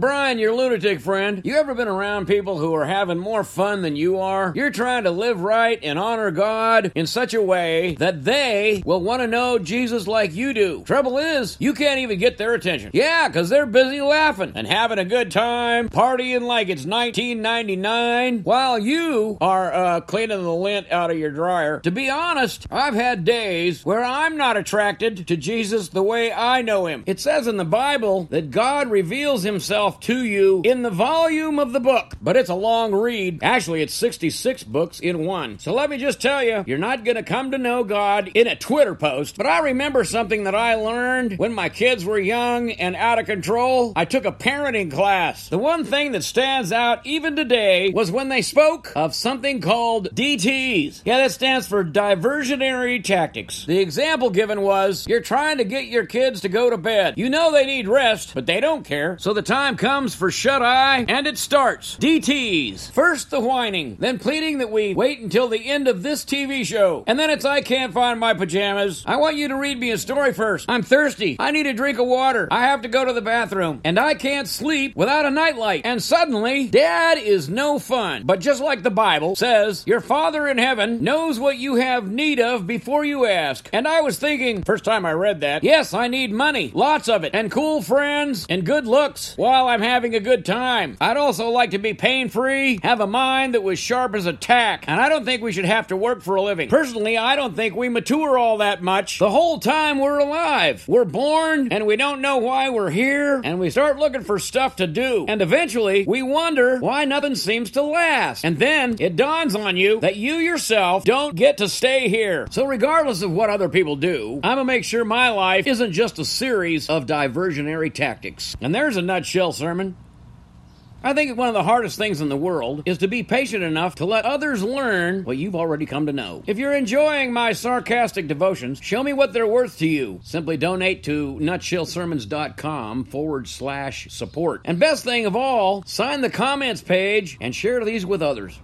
Brian, your lunatic friend, you ever been around people who are having more fun than you are? You're trying to live right and honor God in such a way that they will want to know Jesus like you do. Trouble is, you can't even get their attention. Yeah, because they're busy laughing and having a good time, partying like it's 1999, while you are uh, cleaning the lint out of your dryer. To be honest, I've had days where I'm not attracted to Jesus the way I know him. It says in the Bible that God reveals himself to you in the volume of the book, but it's a long read. Actually, it's 66 books in one. So let me just tell you, you're not going to come to know God in a Twitter post. But I remember something that I learned when my kids were young and out of control. I took a parenting class. The one thing that stands out even today was when they spoke of something called DTs. Yeah, that stands for diversionary tactics. The example given was you're trying to get your kids to go to bed. You know they need rest, but they don't care. So the time comes for shut eye, and it starts. DTs. First the whining, then pleading that we wait until the end of this TV show. And then it's I can't find my pajamas. I want you to read me a story first. I'm thirsty. I need a drink of water. I have to go to the bathroom. And I can't sleep without a nightlight. And suddenly, dad is no fun. But just like the Bible says, your father in heaven knows what you have need of before you ask. And I was thinking, first time I read that, yes, I need money, lots of it, and cool friends, and good looks while I'm having a good time. I'd also like to be pain free, have a mind that was sharp as a tack, and I don't think we should have to work for a living. Personally, I don't think we mature all that much the whole time we're alive. We're born and we don't know why we're here, and we start looking for stuff to do. And eventually, we wonder why nothing seems to last. And then it dawns on you that you yourself don't get to stay here. So, regardless of what other people do, I'm gonna make sure my life isn't just a series of diversionary tactics. And there's a nutshell sermon. I think one of the hardest things in the world is to be patient enough to let others learn what you've already come to know. If you're enjoying my sarcastic devotions, show me what they're worth to you. Simply donate to nutshellsermons.com forward slash support. And best thing of all, sign the comments page and share these with others.